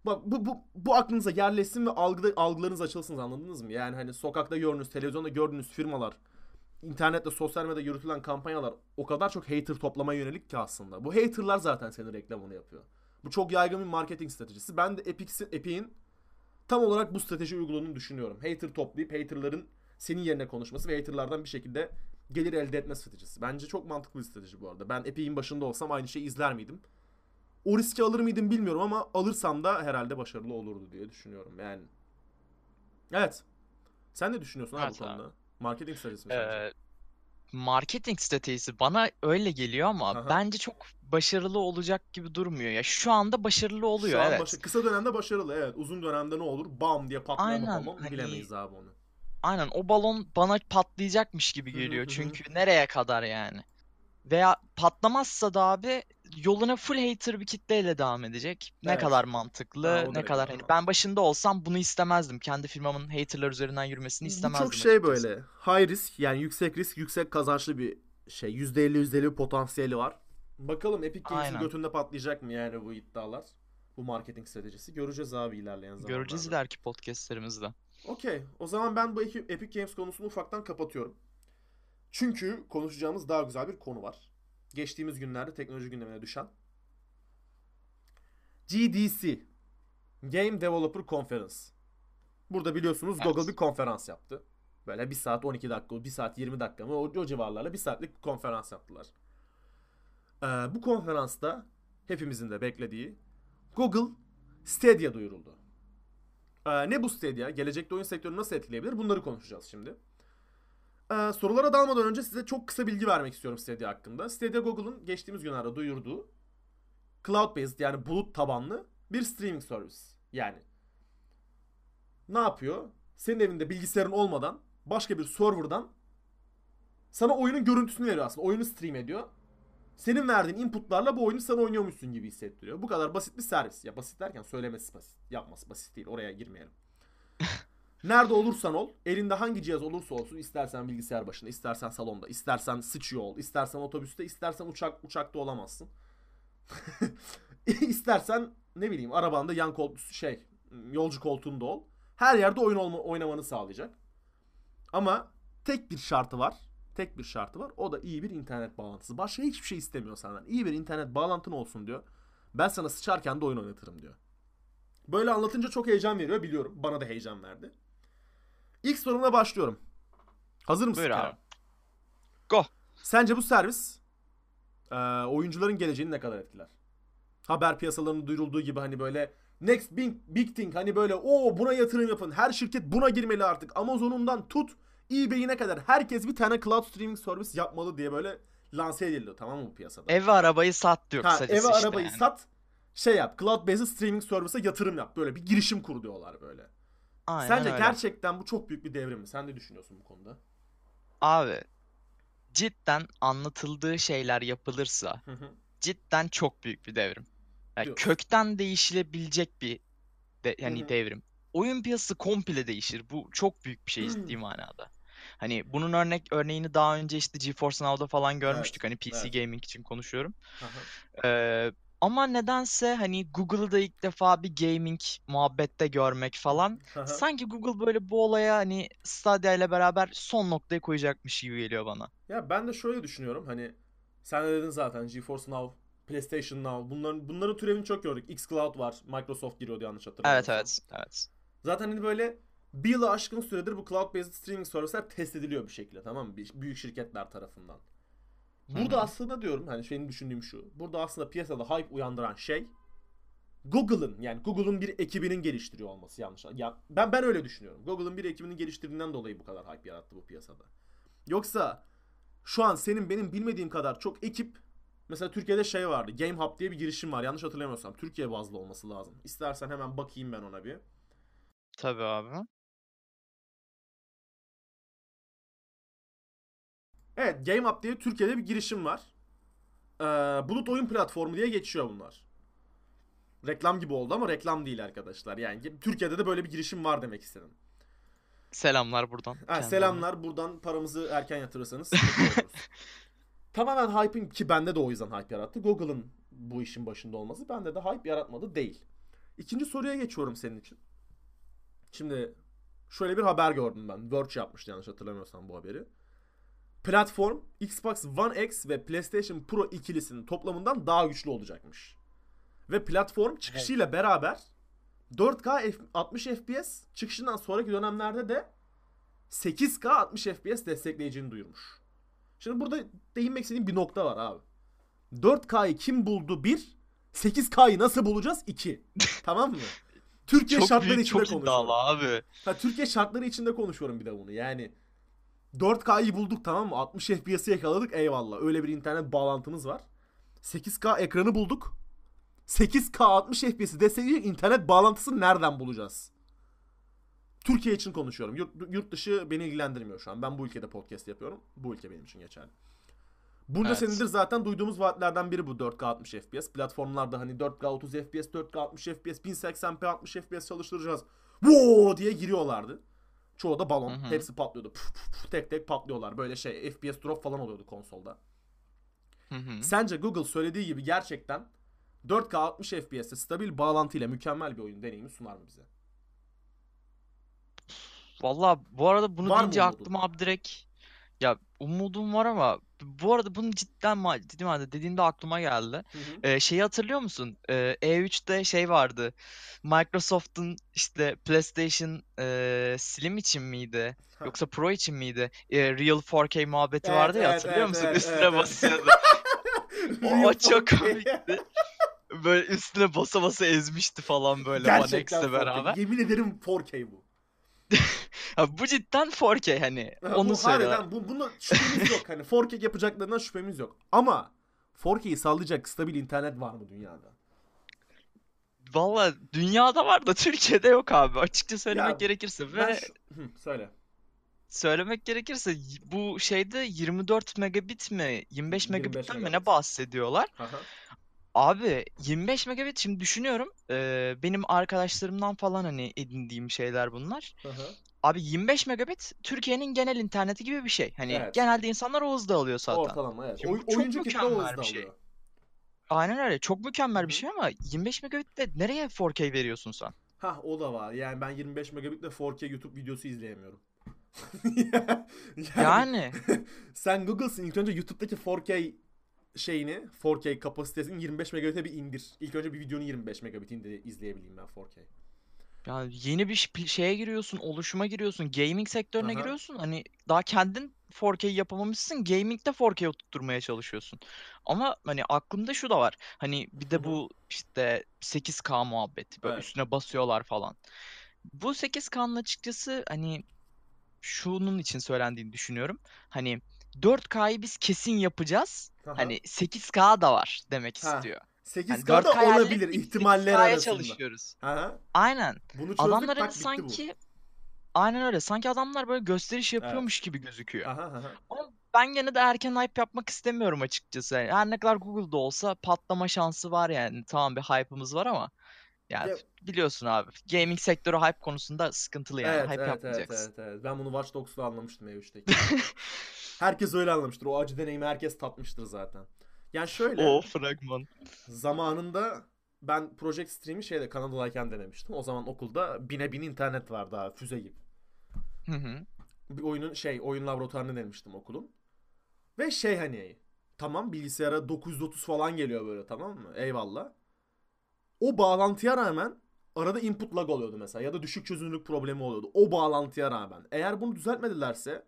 Speaker 1: bak bu bu bu aklınıza yerleşsin ve algıda algılarınız açılsın anladınız mı? Yani hani sokakta gördüğünüz, televizyonda gördüğünüz firmalar, internette, sosyal medyada yürütülen kampanyalar o kadar çok hater toplamaya yönelik ki aslında. Bu haterlar zaten senin reklamını yapıyor. Bu çok yaygın bir marketing stratejisi. Ben de Epic'in Epic'in tam olarak bu strateji uyguladığını düşünüyorum. Hater toplayıp haterların senin yerine konuşması ve haterlardan bir şekilde gelir elde etme stratejisi. Bence çok mantıklı bir strateji bu arada. Ben Epic'in başında olsam aynı şeyi izler miydim? O riski alır mıydım bilmiyorum ama alırsam da herhalde başarılı olurdu diye düşünüyorum. Yani Evet. Sen ne düşünüyorsun abi
Speaker 2: Evet
Speaker 1: bu
Speaker 2: abi.
Speaker 1: Marketing stratejisi mi sence?
Speaker 2: Ee, marketing stratejisi bana öyle geliyor ama
Speaker 1: Aha.
Speaker 2: bence çok başarılı olacak gibi durmuyor ya. Şu anda başarılı oluyor
Speaker 1: Şu an
Speaker 2: evet.
Speaker 1: başı- kısa dönemde başarılı evet. Uzun dönemde ne olur? Bam diye patlar mı
Speaker 2: Aynen,
Speaker 1: balon
Speaker 2: hani-
Speaker 1: bilemeyiz abi onu.
Speaker 2: Aynen o balon bana patlayacakmış gibi geliyor.
Speaker 1: hı hı.
Speaker 2: Çünkü nereye kadar yani? Veya patlamazsa da abi yoluna full hater bir kitleyle devam edecek. Ne
Speaker 1: Evet.
Speaker 2: kadar
Speaker 1: Ha,
Speaker 2: mantıklı,
Speaker 1: o
Speaker 2: ne kadar hani ben başında olsam bunu istemezdim. Kendi firmamın haterlar üzerinden yürümesini
Speaker 1: Bu
Speaker 2: istemezdim
Speaker 1: çok şey
Speaker 2: açıkçası.
Speaker 1: böyle. High risk yani yüksek risk yüksek kazançlı bir şey. %50 %50 bir potansiyeli var. Bakalım Epic Games'in
Speaker 2: Aynen.
Speaker 1: götünde patlayacak mı yani bu iddialar? Bu marketing stratejisi. Göreceğiz abi ilerleyen zamanlarda.
Speaker 2: Göreceğiz ileriki podcastlerimizde.
Speaker 1: Okey. O zaman ben bu Epi- Epic Games konusunu ufaktan kapatıyorum. Çünkü konuşacağımız daha güzel bir konu var. Geçtiğimiz günlerde teknoloji gündemine düşen. GDC. Game Developer Conference. Burada biliyorsunuz
Speaker 2: Evet.
Speaker 1: Google bir konferans yaptı. Böyle 1 saat 12 dakika, 1 saat 20 dakika mı o, o civarlarla 1 saatlik bir konferans yaptılar. Ee, bu konferansta hepimizin de beklediği Google Stadia duyuruldu. Ee, ne bu Stadia? Gelecekte oyun sektörünü nasıl etkileyebilir? Bunları konuşacağız şimdi. Ee, sorulara dalmadan önce size çok kısa bilgi vermek istiyorum Stadia hakkında. Stadia Google'ın geçtiğimiz günlerde duyurduğu cloud-based yani bulut tabanlı bir streaming servis. Yani ne yapıyor? Senin evinde bilgisayarın olmadan başka bir serverdan sana oyunun görüntüsünü veriyor aslında. Oyunu stream ediyor. Senin verdiğin inputlarla bu oyunu sen oynuyormuşsun gibi hissettiriyor. Bu kadar basit bir servis. Ya basit derken söylemesi basit. Yapması basit değil. Oraya girmeyelim. Nerede olursan ol, elinde hangi cihaz olursa olsun, istersen bilgisayar başında, istersen salonda, istersen sıçıyor ol, istersen otobüste, istersen uçak uçakta olamazsın. istersen ne bileyim arabanda yan koltuğu şey yolcu koltuğunda ol. Her yerde oyun olma, oynamanı sağlayacak. Ama tek bir şartı var. Tek bir şartı var. O da iyi bir internet bağlantısı. Başka hiçbir şey istemiyor senden. İyi bir internet bağlantın olsun diyor. Ben sana sıçarken de oyun oynatırım diyor. Böyle anlatınca çok heyecan veriyor biliyorum. Bana da heyecan verdi. İlk sorumla başlıyorum. Hazır mısın?
Speaker 2: Buyur abi. Go.
Speaker 1: Sence bu servis e, oyuncuların geleceğini ne kadar etkiler? Haber piyasalarının duyurulduğu gibi hani böyle next big, big thing hani böyle o buna yatırım yapın. Her şirket buna girmeli artık. Amazon'undan tut eBay'ine kadar herkes bir tane cloud streaming servis yapmalı diye böyle lanse edildi tamam mı bu piyasada?
Speaker 2: Ev ve arabayı sat diyor
Speaker 1: Ha, eve
Speaker 2: işte
Speaker 1: arabayı
Speaker 2: yani.
Speaker 1: sat. Şey yap. Cloud based streaming service'e yatırım yap. Böyle bir girişim kur diyorlar böyle.
Speaker 2: Aynen
Speaker 1: Sence
Speaker 2: öyle.
Speaker 1: gerçekten bu çok büyük bir devrim mi? Sen ne düşünüyorsun bu konuda?
Speaker 2: Abi cidden anlatıldığı şeyler yapılırsa
Speaker 1: Hı hı.
Speaker 2: cidden çok büyük bir devrim. Yani
Speaker 1: Diyorsun.
Speaker 2: kökten değişilebilecek bir de, yani
Speaker 1: hı.
Speaker 2: devrim. Oyun piyasası komple değişir. Bu çok büyük bir şey ciddi manada. Hani bunun örnek örneğini daha önce işte GeForce Now'da falan görmüştük. Hani PC
Speaker 1: evet.
Speaker 2: gaming için konuşuyorum. Ee, ama nedense hani Google'ı da ilk defa bir gaming muhabbette görmek falan
Speaker 1: hı.
Speaker 2: sanki Google böyle bu olaya hani Stadia ile beraber son noktayı koyacakmış gibi geliyor bana.
Speaker 1: Ya ben de şöyle düşünüyorum hani sen de dedin zaten GeForce Now, PlayStation Now bunların bunların türevini çok gördük. xCloud var. Microsoft giriyordu yanlış
Speaker 2: Evet
Speaker 1: hatırlamıyorsam.
Speaker 2: evet evet.
Speaker 1: Zaten hani böyle bir yılı aşkın süredir bu cloud based streaming servisler test ediliyor bir şekilde tamam mı? Büyük şirketler tarafından. Burada
Speaker 2: hı.
Speaker 1: aslında diyorum hani benim düşündüğüm şu. Burada aslında piyasada hype uyandıran şey Google'ın yani Google'ın bir ekibinin geliştiriyor olması yanlış. Ya ben ben öyle düşünüyorum. Google'ın bir ekibinin geliştirdiğinden dolayı bu kadar hype yarattı bu piyasada. Yoksa şu an senin benim bilmediğim kadar çok ekip mesela Türkiye'de şey vardı. Game Hub diye bir girişim var. Yanlış hatırlamıyorsam Türkiye bazlı olması lazım. İstersen hemen bakayım ben ona bir.
Speaker 2: Tabii abi.
Speaker 1: Evet Game Up diye Türkiye'de bir girişim var. Ee, bulut oyun platformu diye geçiyor bunlar. Reklam gibi oldu ama reklam değil arkadaşlar. Yani Türkiye'de de böyle bir girişim var demek istedim.
Speaker 2: Selamlar buradan.
Speaker 1: Ha, selamlar buradan paramızı erken yatırırsanız. Tamamen hype'ın ki bende de o yüzden hype yarattı. Google'ın bu işin başında olması bende de hype yaratmadı değil. İkinci soruya geçiyorum senin için. Şimdi şöyle bir haber gördüm ben. Verge yapmıştı yanlış hatırlamıyorsam bu haberi. Platform Xbox One X ve PlayStation Pro ikilisinin toplamından daha güçlü olacakmış. Ve platform çıkışıyla beraber 4K F- 60 FPS çıkışından sonraki dönemlerde de 8K 60 FPS destekleyeceğini duyurmuş. Şimdi burada değinmek istediğim bir nokta var abi. 4K'yı kim buldu? Bir. 8K'yı nasıl bulacağız? İki. tamam mı? Türkiye
Speaker 2: Çok
Speaker 1: şartları
Speaker 2: büyük,
Speaker 1: içinde
Speaker 2: çok
Speaker 1: konuşuyorum.
Speaker 2: abi.
Speaker 1: Ha, Türkiye şartları içinde konuşuyorum bir de bunu. Yani 4K'yı bulduk tamam mı? 60 FPS'i yakaladık eyvallah. Öyle bir internet bağlantımız var. 8K ekranı bulduk. 8K 60 FPS'i deseydi internet bağlantısını nereden bulacağız? Türkiye için konuşuyorum. Yurt, yurt dışı beni ilgilendirmiyor şu an. Ben bu ülkede podcast yapıyorum. Bu ülke benim için geçerli. Bunca
Speaker 2: Evet.
Speaker 1: senedir zaten duyduğumuz vaatlerden biri bu 4K 60 FPS. Platformlarda hani 4K 30 FPS, 4K 60 FPS, 1080p 60 FPS çalıştıracağız. Wow diye giriyorlardı. Çoğu da balon.
Speaker 2: Hı hı.
Speaker 1: Hepsi patlıyordu. Puf, puf, puf, tek tek patlıyorlar. Böyle şey FPS drop falan oluyordu konsolda.
Speaker 2: Hı hı.
Speaker 1: Sence Google söylediği gibi gerçekten 4K 60 FPS'te stabil bağlantıyla mükemmel bir oyun deneyimi sunar mı bize?
Speaker 2: Valla bu arada bunu
Speaker 1: Var
Speaker 2: deyince aklıma abi direkt ya umudum var ama bu arada bunu cidden ma ciddi manada dediğinde aklıma geldi.
Speaker 1: Hı hı.
Speaker 2: Ee, şeyi hatırlıyor musun? Ee, E3'te şey vardı. Microsoft'un işte PlayStation e, Slim için miydi?
Speaker 1: Ha.
Speaker 2: Yoksa Pro için miydi? Ee, Real 4K muhabbeti
Speaker 1: Evet,
Speaker 2: vardı ya
Speaker 1: evet,
Speaker 2: hatırlıyor
Speaker 1: evet,
Speaker 2: musun?
Speaker 1: evet,
Speaker 2: Üstüne
Speaker 1: evet, evet.
Speaker 2: basıyordu. O,
Speaker 1: Real
Speaker 2: o çok
Speaker 1: 4K.
Speaker 2: komikti. Böyle üstüne basa basa ezmişti falan böyle One
Speaker 1: Gerçekten
Speaker 2: X'le
Speaker 1: 4K.
Speaker 2: beraber.
Speaker 1: Yemin ederim 4K bu.
Speaker 2: Ha, bu cidden 4K hani
Speaker 1: Ha,
Speaker 2: onu
Speaker 1: bu
Speaker 2: söylüyorlar.
Speaker 1: harbiden bu, buna şüphemiz yok. Hani 4K yapacaklarından şüphemiz yok. Ama 4K'yi sağlayacak stabil internet var mı dünyada?
Speaker 2: Valla dünyada var da Türkiye'de yok abi. Açıkça söylemek
Speaker 1: Ya,
Speaker 2: gerekirse ve
Speaker 1: şu... Hı, söyle.
Speaker 2: söylemek gerekirse bu şeyde 24 megabit mi 25
Speaker 1: 25
Speaker 2: megabitten mi ne
Speaker 1: megabit.
Speaker 2: bahsediyorlar?
Speaker 1: Aha.
Speaker 2: Abi 25 megabit şimdi düşünüyorum. eee, benim arkadaşlarımdan falan hani edindiğim şeyler bunlar.
Speaker 1: Aha.
Speaker 2: Abi 25 megabit Türkiye'nin genel interneti gibi bir şey. Hani
Speaker 1: Evet.
Speaker 2: genelde insanlar o hızda alıyor zaten.
Speaker 1: Ortalama evet.
Speaker 2: Şimdi
Speaker 1: Oy-
Speaker 2: bu çok
Speaker 1: oyuncu kitle o
Speaker 2: mükemmel
Speaker 1: hızda
Speaker 2: bir şey.
Speaker 1: alıyor.
Speaker 2: Aynen öyle. Çok mükemmel bir
Speaker 1: Hı hı.
Speaker 2: şey ama 25 megabitte nereye 4K veriyorsun sen?
Speaker 1: Hah o da var. Yani ben 25 megabitle 4K YouTube videosu izleyemiyorum. yani,
Speaker 2: Yani
Speaker 1: sen Google'sın ilk önce YouTube'daki 4K şeyini 4K kapasitesini 25 megabit'e bir indir. İlk önce bir videonu 25 megabit indir izleyebileyim ben 4K.
Speaker 2: Yani yeni bir şeye giriyorsun, oluşuma giriyorsun, gaming sektörüne
Speaker 1: Aha.
Speaker 2: giriyorsun. Hani daha kendin 4K yapamamışsın, gaming'de 4K oturtmaya çalışıyorsun. Ama hani aklımda şu da var. Hani bir de bu işte 8K muhabbeti böyle
Speaker 1: Evet.
Speaker 2: üstüne basıyorlar falan. Bu 8K'nın açıkçası hani şunun için söylendiğini düşünüyorum. Hani 4K'yı biz kesin yapacağız.
Speaker 1: Aha.
Speaker 2: Hani 8K da var demek
Speaker 1: Ha,
Speaker 2: istiyor.
Speaker 1: 8K
Speaker 2: Hani
Speaker 1: da
Speaker 2: 4K
Speaker 1: olabilir
Speaker 2: hallettik,
Speaker 1: ihtimaller
Speaker 2: 8K'ya
Speaker 1: arasında.
Speaker 2: çalışıyoruz.
Speaker 1: Aha.
Speaker 2: Aynen.
Speaker 1: Bunu çözdük
Speaker 2: Adamlar
Speaker 1: tak bitti bu.
Speaker 2: sanki aynen öyle. Sanki adamlar böyle gösteriş yapıyormuş gibi gözüküyor.
Speaker 1: Aha aha.
Speaker 2: Ama ben gene de erken hype yapmak istemiyorum açıkçası. Yani her ne kadar Google'da olsa patlama şansı var yani. Tamam bir hype'ımız var ama yani
Speaker 1: Ya-
Speaker 2: biliyorsun abi. Gaming sektörü hype konusunda sıkıntılı yani.
Speaker 1: Evet,
Speaker 2: hype
Speaker 1: evet, evet,
Speaker 2: yapmayacaksın.
Speaker 1: evet, evet. Ben bunu Watch Dogs'ta anlamıştım E3'teki. herkes öyle anlamıştır. O acı deneyimi herkes tatmıştır zaten. Yani şöyle
Speaker 2: O fragman.
Speaker 1: zamanında ben Project Stream'i şeyde Kanada'dayken denemiştim. O zaman okulda bine bin internet vardı daha füze gibi.
Speaker 2: Hı hı.
Speaker 1: Bir oyunun şey oyun laboratuvarını denemiştim okulun. Ve şey hani tamam bilgisayara 930 falan geliyor böyle tamam mı? Eyvallah. O bağlantıya rağmen arada input lag oluyordu mesela ya da düşük çözünürlük problemi oluyordu. O bağlantıya rağmen. Eğer bunu düzeltmedilerse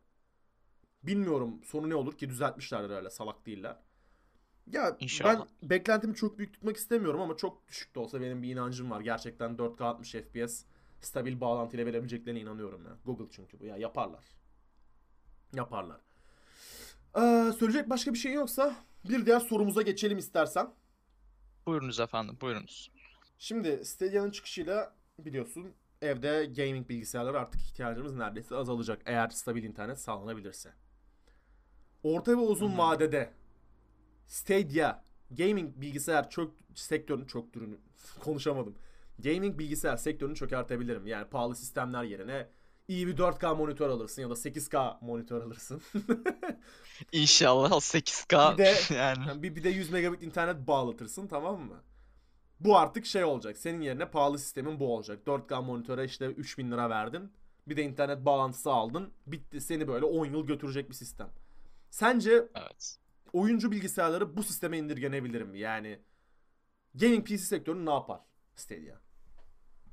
Speaker 1: bilmiyorum sonu ne olur ki düzeltmişlerdir öyle salak değiller. Ya
Speaker 2: İnşallah.
Speaker 1: ben beklentimi çok büyük tutmak istemiyorum ama çok düşük de olsa benim bir inancım var. Gerçekten 4K 60 FPS stabil bağlantıyla verebileceklerine inanıyorum ya. Google çünkü bu ya yaparlar. Yaparlar. Ee, söyleyecek başka bir şey yoksa bir diğer sorumuza geçelim istersen.
Speaker 2: Buyurunuz efendim, buyurunuz.
Speaker 1: Şimdi Stadia'nın çıkışıyla biliyorsun evde gaming bilgisayarlara artık ihtiyacımız neredeyse azalacak eğer stabil internet sağlanabilirse. Orta ve uzun
Speaker 2: Hı hı.
Speaker 1: vadede Stadia gaming bilgisayar çok sektörünün çok türünü konuşamadım. Gaming bilgisayar sektörünü çökertebilirim. Yani pahalı sistemler yerine iyi bir 4K monitör alırsın ya da 8K monitör alırsın.
Speaker 2: İnşallah o 8K
Speaker 1: Bir de-.
Speaker 2: Yani
Speaker 1: bir, bir de 100 megabit internet bağlatırsın tamam mı? Bu artık şey olacak. Senin yerine pahalı sistemin bu olacak. 4K monitöre işte 3000 lira verdin. Bir de internet bağlantısı aldın. Bitti. Seni böyle 10 yıl götürecek bir sistem. Sence
Speaker 2: Evet.
Speaker 1: oyuncu bilgisayarları bu sisteme indirgenebilir mi? Yani gaming PC sektörü ne yapar Stadia?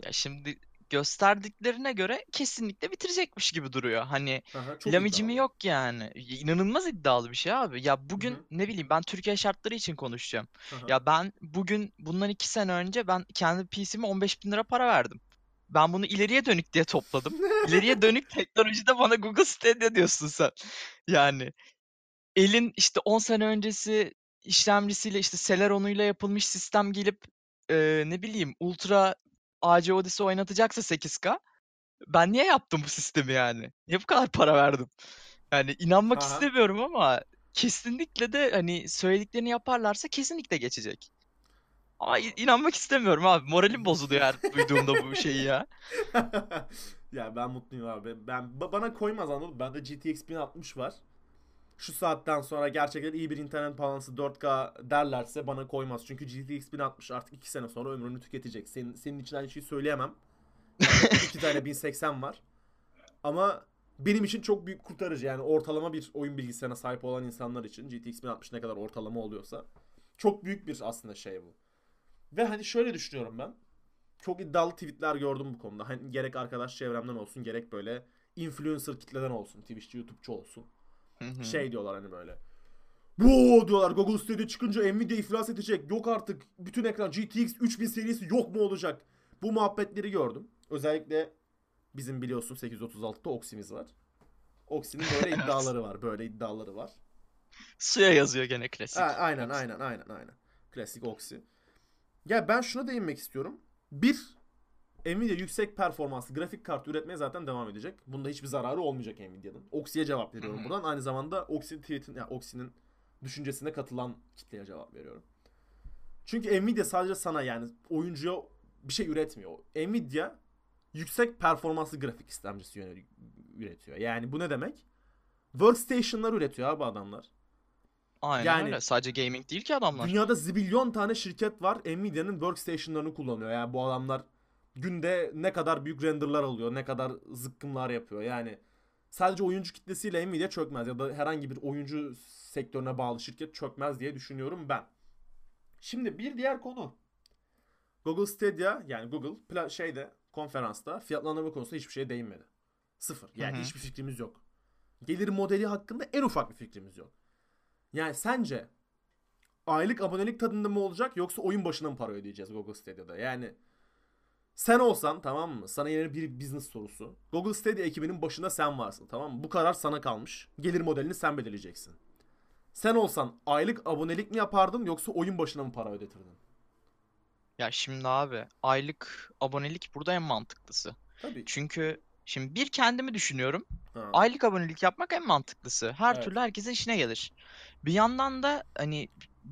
Speaker 2: Ya şimdi gösterdiklerine göre kesinlikle bitirecekmiş gibi duruyor. Hani lamicimi yok yani. İnanılmaz iddialı bir şey abi. Ya bugün
Speaker 1: Hı hı.
Speaker 2: ne bileyim ben Türkiye şartları için konuşacağım.
Speaker 1: Aha.
Speaker 2: Ya ben bugün bundan iki sene önce ben kendi PC'me 15 bin lira para verdim. Ben bunu ileriye dönük diye topladım. İleriye dönük teknolojide bana Google Stadia diyorsun sen. Yani elin işte 10 sene öncesi işlemcisiyle işte Celeron'uyla yapılmış sistem gelip e, ne bileyim Ultra AC Odyssey oynatacaksa 8K ben niye yaptım bu sistemi yani? Niye bu kadar para verdim? Yani inanmak
Speaker 1: Aha.
Speaker 2: istemiyorum ama kesinlikle de hani söylediklerini yaparlarsa kesinlikle geçecek. Ama inanmak istemiyorum abi. Moralim bozuluyor her duyduğumda bu şeyi ya.
Speaker 1: ya ben mutluyum abi. Ben ba- bana koymaz anladın mı? Bende GTX 1060 var. Şu saatten sonra gerçekten iyi bir internet bağlantısı 4K derlerse bana koymaz. Çünkü GTX 1060 artık 2 sene sonra ömrünü tüketecek. Senin, senin için aynı şeyi söyleyemem. İki tane 1080 var. Ama benim için çok büyük kurtarıcı. Yani ortalama bir oyun bilgisayarına sahip olan insanlar için GTX 1060 ne kadar ortalama oluyorsa çok büyük bir aslında şey bu. Ve hani şöyle düşünüyorum ben. Çok iddialı tweetler gördüm bu konuda. Hani gerek arkadaş çevremden olsun gerek böyle influencer kitleden olsun. Twitch'çi, YouTube'çu olsun. Şey diyorlar hani böyle. Bu diyorlar Google Stadia çıkınca Nvidia iflas edecek. Yok artık bütün ekran GTX 3000 serisi yok mu olacak? Bu muhabbetleri gördüm. Özellikle bizim biliyorsun 836'da Oxy'miz var. Oxy'nin böyle iddiaları var. Böyle iddiaları var.
Speaker 2: Suya yazıyor gene klasik.
Speaker 1: Ha, aynen aynen aynen aynen. Klasik Oxy. Ya ben şuna değinmek istiyorum. Bir, Nvidia yüksek performanslı grafik kartı üretmeye zaten devam edecek. Bunda hiçbir zararı olmayacak Nvidia'nın. Oxy'ye cevap veriyorum buradan. Aynı zamanda Oxy tweet'in, yani Oxy'nin düşüncesine katılan kitleye cevap veriyorum. Çünkü Nvidia sadece sana yani oyuncuya bir şey üretmiyor. Nvidia yüksek performanslı grafik istemcisi üretiyor. Yani bu ne demek? Workstation'lar üretiyor abi adamlar.
Speaker 2: Aynen
Speaker 1: Yani-
Speaker 2: öyle. Sadece gaming değil ki adamlar.
Speaker 1: Dünyada zibilyon tane şirket var. Nvidia'nın workstation'larını kullanıyor. Yani bu adamlar günde ne kadar büyük renderlar alıyor, ne kadar zıkkımlar yapıyor. Yani sadece oyuncu kitlesiyle Nvidia çökmez ya da herhangi bir oyuncu sektörüne bağlı şirket çökmez diye düşünüyorum ben. Şimdi bir diğer konu. Google Stadia yani Google şeyde konferansta fiyatlandırma konusunda hiçbir şeye değinmedi. Sıfır. Yani
Speaker 2: Hı hı.
Speaker 1: hiçbir fikrimiz yok. Gelir modeli hakkında en ufak bir fikrimiz yok. Yani sence aylık abonelik tadında mı olacak yoksa oyun başına mı para ödeyeceğiz Google Stadia'da? Yani sen olsan tamam mı? Sana yeni bir business sorusu. Google Stadia ekibinin başında sen varsın tamam mı? Bu karar sana kalmış. Gelir modelini sen belirleyeceksin. Sen olsan aylık abonelik mi yapardın yoksa oyun başına mı para ödetirdin?
Speaker 2: Ya şimdi abi aylık abonelik burada en mantıklısı.
Speaker 1: Tabii.
Speaker 2: Çünkü şimdi bir kendimi düşünüyorum.
Speaker 1: Ha.
Speaker 2: Aylık abonelik yapmak en mantıklısı. Her
Speaker 1: Evet.
Speaker 2: türlü herkesin işine gelir. Bir yandan da hani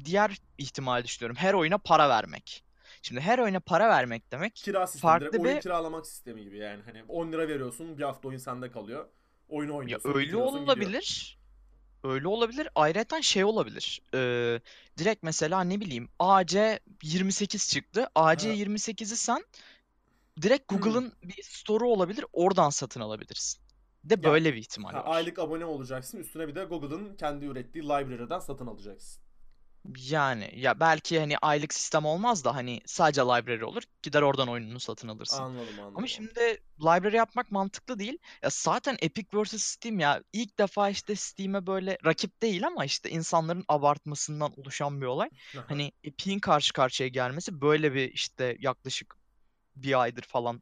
Speaker 2: diğer ihtimali düşünüyorum. Her oyuna para vermek. Şimdi her oyuna para vermek demek
Speaker 1: Kira sistemi
Speaker 2: farklı
Speaker 1: direkt oyun
Speaker 2: bir-
Speaker 1: kiralamak sistemi gibi yani. Hani 10 lira veriyorsun bir hafta oyun sende kalıyor. Oyunu
Speaker 2: ya
Speaker 1: oynuyorsun.
Speaker 2: öyle
Speaker 1: bitiriyorsun, gidiyor.
Speaker 2: olabilir. Öyle olabilir. Ayrıca şey olabilir. Ee, direkt mesela ne bileyim AC 28 çıktı. AC
Speaker 1: Ha.
Speaker 2: 28'i sen direkt
Speaker 1: Hmm.
Speaker 2: Google'ın bir store'u olabilir. Oradan satın alabilirsin. De
Speaker 1: Ya,
Speaker 2: böyle bir ihtimal
Speaker 1: Ha,
Speaker 2: var.
Speaker 1: aylık abone olacaksın. Üstüne bir de Google'ın kendi ürettiği library'den satın alacaksın.
Speaker 2: Yani ya belki hani aylık sistem olmaz da hani sadece library olur. Gider oradan oyununu satın alırsın.
Speaker 1: Anladım anladım.
Speaker 2: Ama şimdi library yapmak mantıklı değil. Ya zaten Epic vs Steam ya ilk defa işte Steam'e böyle rakip değil ama işte insanların abartmasından oluşan bir olay. Hani Epic'in karşı karşıya gelmesi böyle bir işte yaklaşık bir aydır falan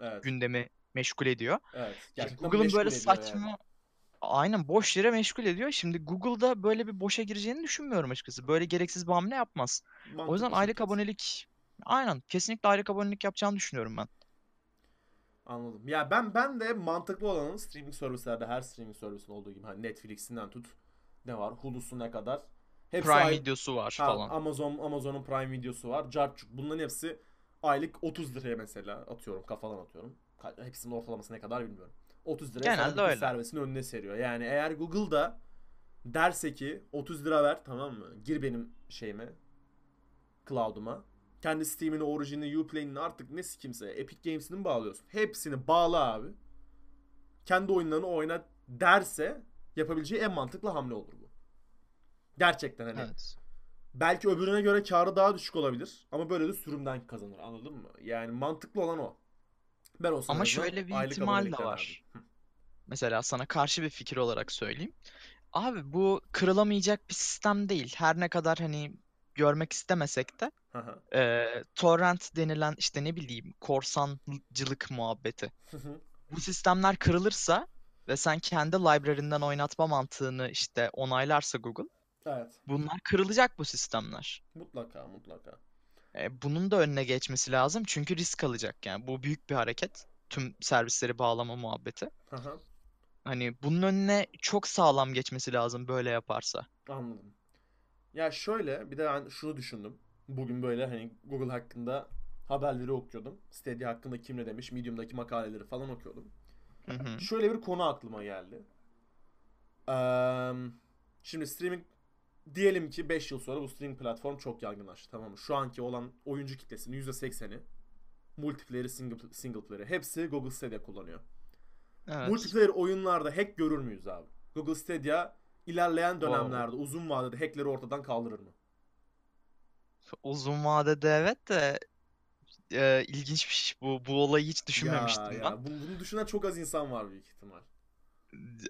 Speaker 1: Evet.
Speaker 2: gündemi meşgul ediyor.
Speaker 1: Evet.
Speaker 2: Google'ın böyle saçma
Speaker 1: yani.
Speaker 2: Aynen boş yere meşgul ediyor. Şimdi Google'da böyle bir boşa gireceğini düşünmüyorum açıkçası. Böyle gereksiz bir hamle yapmaz. O yüzden
Speaker 1: Mantıklı
Speaker 2: aylık abonelik aynen kesinlikle aylık abonelik yapacağını düşünüyorum ben.
Speaker 1: Anladım. Ya ben ben de mantıklı olanın streaming servislerde her streaming servisin olduğu gibi hani Netflix'inden tut ne var Hulu'suna kadar hepsi
Speaker 2: Prime
Speaker 1: ay-
Speaker 2: videosu var
Speaker 1: Ha,
Speaker 2: falan.
Speaker 1: Amazon Amazon'un Prime videosu var. Cartçuk. Bunların hepsi aylık 30 liraya mesela atıyorum kafadan atıyorum. Hepsinin ortalaması ne kadar bilmiyorum. 30 liraya
Speaker 2: Genelde öyle.
Speaker 1: servisini önüne seriyor. Yani eğer Google'da derse ki 30 lira ver tamam mı? Gir benim şeyime cloud'uma. Kendi Steam'ini, orijinini, Uplay'ini artık ne kimse Epic Games'ini mi bağlıyorsun? Hepsini bağla abi. Kendi oyunlarını oyna derse yapabileceği en mantıklı hamle olur bu. Gerçekten hani
Speaker 2: Evet.
Speaker 1: Belki öbürüne göre karı daha düşük olabilir ama böyle de sürümden kazanır anladın mı? Yani mantıklı olan o. Ben olsam
Speaker 2: Ama şöyle bir ihtimal de var. Mesela sana karşı bir fikir olarak söyleyeyim. Abi bu kırılamayacak bir sistem değil. Her ne kadar hani görmek istemesek de eee, torrent denilen işte ne bileyim korsancılık muhabbeti. Bu sistemler kırılırsa ve sen kendi library'nden oynatma mantığını işte onaylarsa Google,
Speaker 1: evet.
Speaker 2: bunlar kırılacak bu sistemler.
Speaker 1: Mutlaka mutlaka.
Speaker 2: E, bunun da önüne geçmesi lazım çünkü risk alacak yani. Bu büyük bir hareket. Tüm servisleri bağlama muhabbeti.
Speaker 1: Hı hı.
Speaker 2: Hani bunun önüne çok sağlam geçmesi lazım böyle yaparsa.
Speaker 1: Anladım. Ya şöyle bir de ben şunu düşündüm. Bugün böyle hani Google hakkında haberleri okuyordum. Stadia hakkında kim ne demiş, Medium'daki makaleleri falan okuyordum.
Speaker 2: Hı hı.
Speaker 1: Şöyle bir konu aklıma geldi. Eee, şimdi streaming diyelim ki 5 yıl sonra bu streaming platform çok yaygınlaştı tamam mı? Şu anki olan oyuncu kitlesinin %80'i multiplayer'i, single, single player'ı hepsi Google Stadia kullanıyor.
Speaker 2: Evet.
Speaker 1: Multiplayer oyunlarda hack görür müyüz abi? Google Stadia ilerleyen
Speaker 2: Wow.
Speaker 1: dönemlerde uzun vadede hackleri ortadan kaldırır mı?
Speaker 2: Uzun vadede evet de e, ilginçmiş bu. Bu olayı hiç düşünmemiştim
Speaker 1: ya,
Speaker 2: ben.
Speaker 1: ya. Bunu, bunu düşünen çok az insan var büyük ihtimal.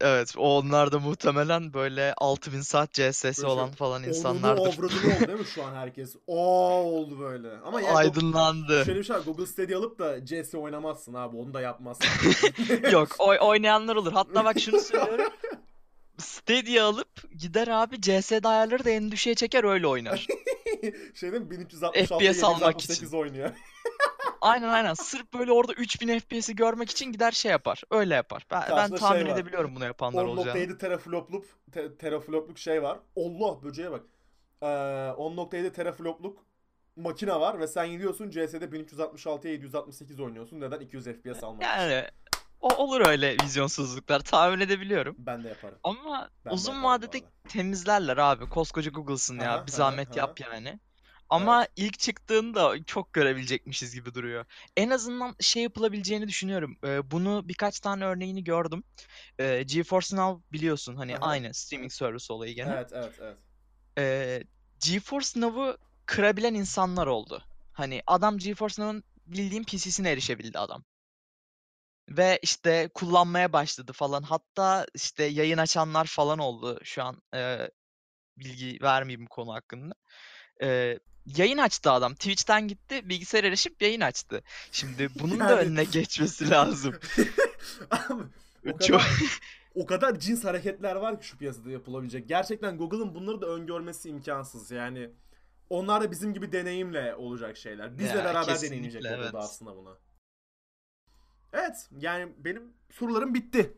Speaker 2: Evet, o onlar da muhtemelen böyle 6000 saat CS'si
Speaker 1: Böyle
Speaker 2: olan
Speaker 1: şey,
Speaker 2: falan insanlardır.
Speaker 1: avradını oldu değil mi şu an herkes? Oo oldu böyle. Ama yani
Speaker 2: Aydınlandı.
Speaker 1: şöyle bir şey var. Google Stadia alıp da CS oynamazsın abi. Onu da yapmazsın.
Speaker 2: Yok, oy oynayanlar olur. Hatta bak şunu söylüyorum. Stadia alıp gider abi CS ayarları da en düşüğe çeker öyle oynar.
Speaker 1: şey değil mi? 1366
Speaker 2: FPS almak
Speaker 1: 768 oynuyor.
Speaker 2: Aynen aynen. Sırf böyle orada 3000 FPS'i görmek için gider şey yapar. Öyle yapar. Ben, ben
Speaker 1: şey
Speaker 2: tahmin
Speaker 1: var.
Speaker 2: edebiliyorum bunu yapanlar olacağını.
Speaker 1: 10.7 teraflopluk te, teraflopluk şey var. Allah böceğe bak. Ee, 10.7 teraflopluk makine var ve sen gidiyorsun CS'de 1366'ya 768 oynuyorsun. Neden? 200 FPS almak.
Speaker 2: Yani o olur öyle vizyonsuzluklar tahmin edebiliyorum.
Speaker 1: Ben de yaparım.
Speaker 2: Ama
Speaker 1: Ben
Speaker 2: uzun
Speaker 1: yaparım
Speaker 2: vadede temizlerler abi. Koskoca Google'sın ya. Bir zahmet yap yani. Ama ilk çıktığında çok görebilecekmişiz gibi duruyor. En azından şey yapılabileceğini düşünüyorum. Ee, bunu birkaç tane örneğini gördüm. Ee, GeForce Now biliyorsun hani
Speaker 1: Aha.
Speaker 2: aynı streaming servisi olayı gene.
Speaker 1: Evet evet evet.
Speaker 2: Ee, GeForce Now'ı kırabilen insanlar oldu. Hani adam GeForce Now'ın bildiğim PC'sine erişebildi adam. Ve işte kullanmaya başladı falan. Hatta işte yayın açanlar falan oldu. Şu an e, bilgi vermeyeyim bu konu hakkında. E, yayın açtı adam. Twitch'ten gitti, bilgisayar erişip yayın açtı. Şimdi bunun da
Speaker 1: Yani-
Speaker 2: önüne geçmesi lazım.
Speaker 1: Abi, o
Speaker 2: Çok
Speaker 1: kadar, o kadar cins hareketler var ki şu piyasada yapılabilecek. Gerçekten Google'ın bunları da öngörmesi imkansız. Yani onlar da bizim gibi deneyimle olacak şeyler. Bizle
Speaker 2: Ya,
Speaker 1: beraber deneyimleyecek Google da
Speaker 2: evet.
Speaker 1: aslında buna. Evet yani benim sorularım bitti.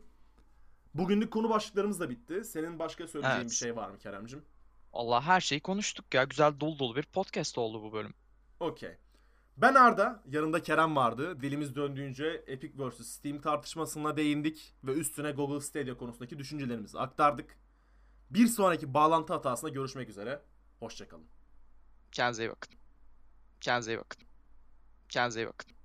Speaker 1: Bugünlük konu başlıklarımız da bitti. Senin başka söyleyeceğin
Speaker 2: Evet.
Speaker 1: bir şey var mı Keremcim?
Speaker 2: Allah her şeyi konuştuk ya. Güzel dolu dolu bir podcast oldu bu bölüm.
Speaker 1: Okey. Ben Arda, yanımda Kerem vardı. Dilimiz döndüğünce Epic vs Steam tartışmasına değindik ve üstüne Google Stadia konusundaki düşüncelerimizi aktardık. Bir sonraki bağlantı hatasında görüşmek üzere. Hoşçakalın.
Speaker 2: Kendinize iyi bakın. Kendinize iyi bakın. Kendinize iyi bakın.